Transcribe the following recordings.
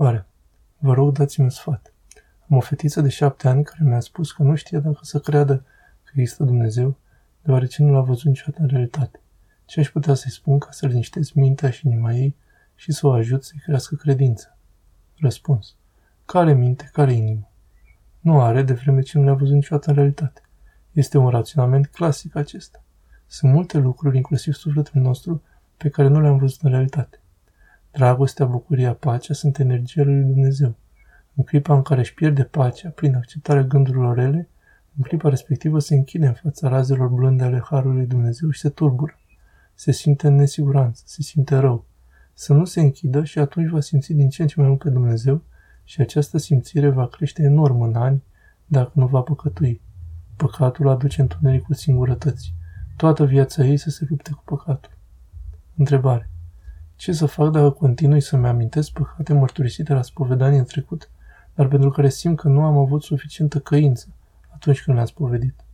Întrebare. Vă rog, dați-mi sfat. Am o fetiță de șapte ani care mi-a spus că nu știe dacă să creadă că există Dumnezeu, deoarece nu l-a văzut niciodată în realitate. Ce aș putea să-i spun ca să liniștesc mintea și inima ei și să o ajut să-i crească credința? Răspuns. Care minte, care inimă? Nu are, de vreme ce nu le-a văzut niciodată în realitate. Este un raționament clasic acesta. Sunt multe lucruri, inclusiv sufletul nostru, pe care nu le-am văzut în realitate. Dragostea, bucuria, pacea sunt energia lui Dumnezeu. În clipa în care își pierde pacea prin acceptarea gândurilor rele, în clipa respectivă se închide în fața razelor blânde ale Harului Dumnezeu și se tulbură. Se simte în nesiguranță, se simte rău. Să nu se închidă și atunci va simți din ce în ce mai mult pe Dumnezeu și această simțire va crește enorm în ani dacă nu va păcătui. Păcatul aduce întunericul singurătății. Toată viața ei să se lupte cu păcatul. Întrebare. Ce să fac dacă continui să-mi amintesc păcate mărturisite la spovedanie în trecut, dar pentru care simt că nu am avut suficientă căință atunci când le-am spovedit?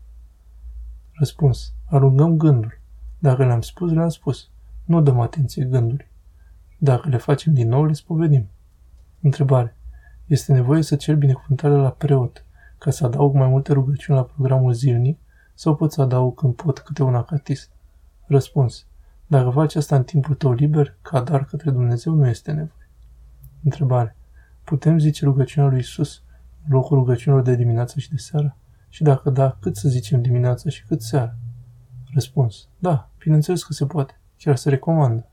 Răspuns. Alungăm gândul. Dacă le-am spus, le-am spus. Nu dăm atenție gândului. Dacă le facem din nou, le spovedim. Întrebare. Este nevoie să cer binecuvântarea la preot, ca să adaug mai multe rugăciuni la programul zilnic, sau pot să adaug când pot câte un acatist? Răspuns. Dacă faci asta în timpul tău liber, ca dar către Dumnezeu, nu este nevoie. Întrebare. Putem zice rugăciunea lui Isus în locul rugăciunilor de dimineață și de seară? Și dacă da, cât să zicem dimineața și cât seara? Răspuns. Da, bineînțeles că se poate. Chiar se recomandă.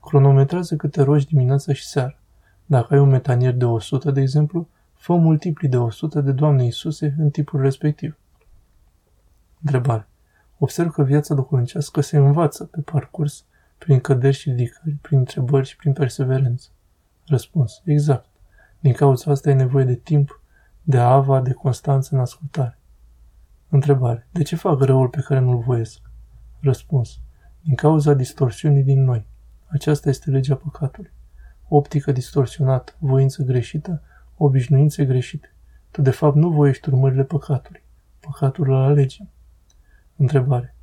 Cronometrează câte rogi dimineața și seara. Dacă ai un metanier de 100, de exemplu, fă multipli de 100 de Doamne Iisuse în tipul respectiv. Întrebare. Observ că viața duhovnicească se învață pe parcurs, prin căderi și ridicări, prin întrebări și prin perseverență. Răspuns. Exact. Din cauza asta e nevoie de timp, de ava, de constanță în ascultare. Întrebare. De ce fac răul pe care nu-l voiesc? Răspuns. Din cauza distorsiunii din noi. Aceasta este legea păcatului. Optică distorsionată, voință greșită, obișnuințe greșite. Tu de fapt nu voiești urmările păcatului. Păcatul îl alegem. Întrebare.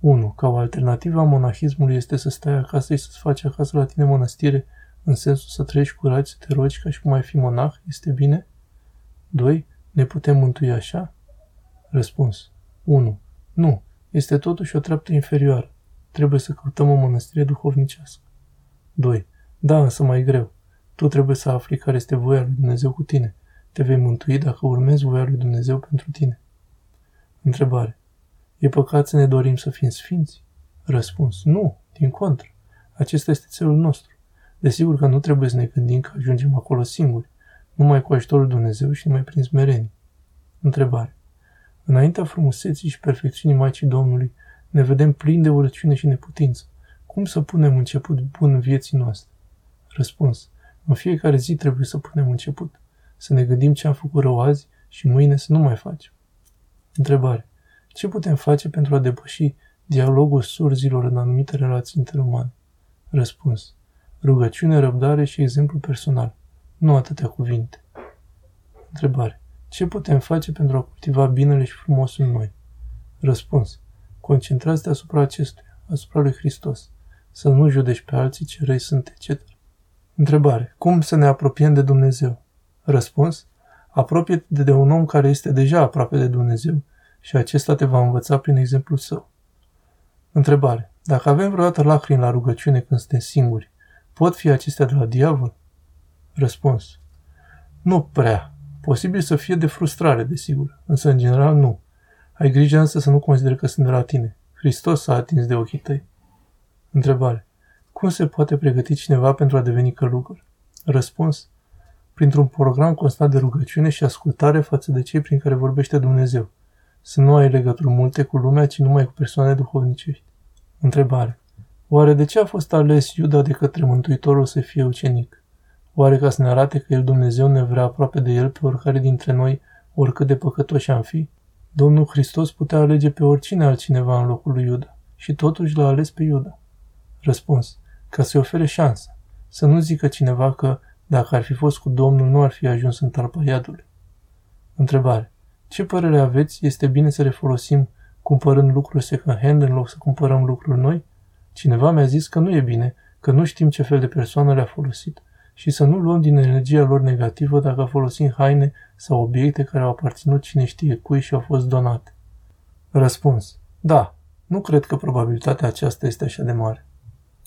1. Ca o alternativă a monahismului este să stai acasă și să-ți faci acasă la tine mănăstire, în sensul să trăiești curat, să te rogi ca și cum ai fi monah, este bine? 2. Ne putem mântui așa? Răspuns. 1. Nu. Este totuși o treaptă inferioară. Trebuie să căutăm o mănăstire duhovnicească. 2. Da, însă mai greu. Tu trebuie să afli care este voia lui Dumnezeu cu tine. Te vei mântui dacă urmezi voia lui Dumnezeu pentru tine. Întrebare. E păcat să ne dorim să fim sfinți? Răspuns. Nu, din contră. Acesta este țelul nostru. Desigur că nu trebuie să ne gândim că ajungem acolo singuri, numai cu ajutorul Dumnezeu și numai prin smerenie. Întrebare. Înaintea frumuseții și perfecțiunii Maicii Domnului, ne vedem plini de urăciune și neputință. Cum să punem început bun vieții noastre? Răspuns. În fiecare zi trebuie să punem început. Să ne gândim ce am făcut rău azi și mâine să nu mai facem. Întrebare. Ce putem face pentru a depăși dialogul surzilor în anumite relații interumane? Răspuns. Rugăciune, răbdare și exemplu personal. Nu atâtea cuvinte. Întrebare. Ce putem face pentru a cultiva binele și frumosul în noi? Răspuns. Concentrați-te asupra acestuia, asupra lui Hristos. Să nu judeci pe alții ce răi sunt, etc. Întrebare. Cum să ne apropiem de Dumnezeu? Răspuns. Apropie-te de un om care este deja aproape de Dumnezeu și acesta te va învăța prin exemplul său. Întrebare. Dacă avem vreodată lacrimi la rugăciune când suntem singuri, pot fi acestea de la diavol? Răspuns. Nu prea. Posibil să fie de frustrare, desigur, însă în general nu. Ai grijă însă să nu consideri că sunt de la tine. Hristos s-a atins de ochii tăi. Întrebare. Cum se poate pregăti cineva pentru a deveni călugăr? Răspuns. Printr-un program constant de rugăciune și ascultare față de cei prin care vorbește Dumnezeu – să nu ai legături multe cu lumea, ci numai cu persoane duhovnicești. Întrebare. Oare de ce a fost ales Iuda de către Mântuitorul să fie ucenic? Oare ca să ne arate că El Dumnezeu ne vrea aproape de El pe oricare dintre noi, oricât de păcătoși am fi? Domnul Hristos putea alege pe oricine altcineva în locul lui Iuda și totuși l-a ales pe Iuda. Răspuns. Ca să-i ofere șansă. Să nu zică cineva că, dacă ar fi fost cu Domnul, nu ar fi ajuns în talpa iadului. Întrebare. Ce părere aveți? Este bine să le folosim cumpărând lucruri second-hand în loc să cumpărăm lucruri noi? Cineva mi-a zis că nu e bine, că nu știm ce fel de persoană le-a folosit și să nu luăm din energia lor negativă dacă folosim haine sau obiecte care au aparținut cine știe cui și au fost donate. Răspuns. Da, nu cred că probabilitatea aceasta este așa de mare.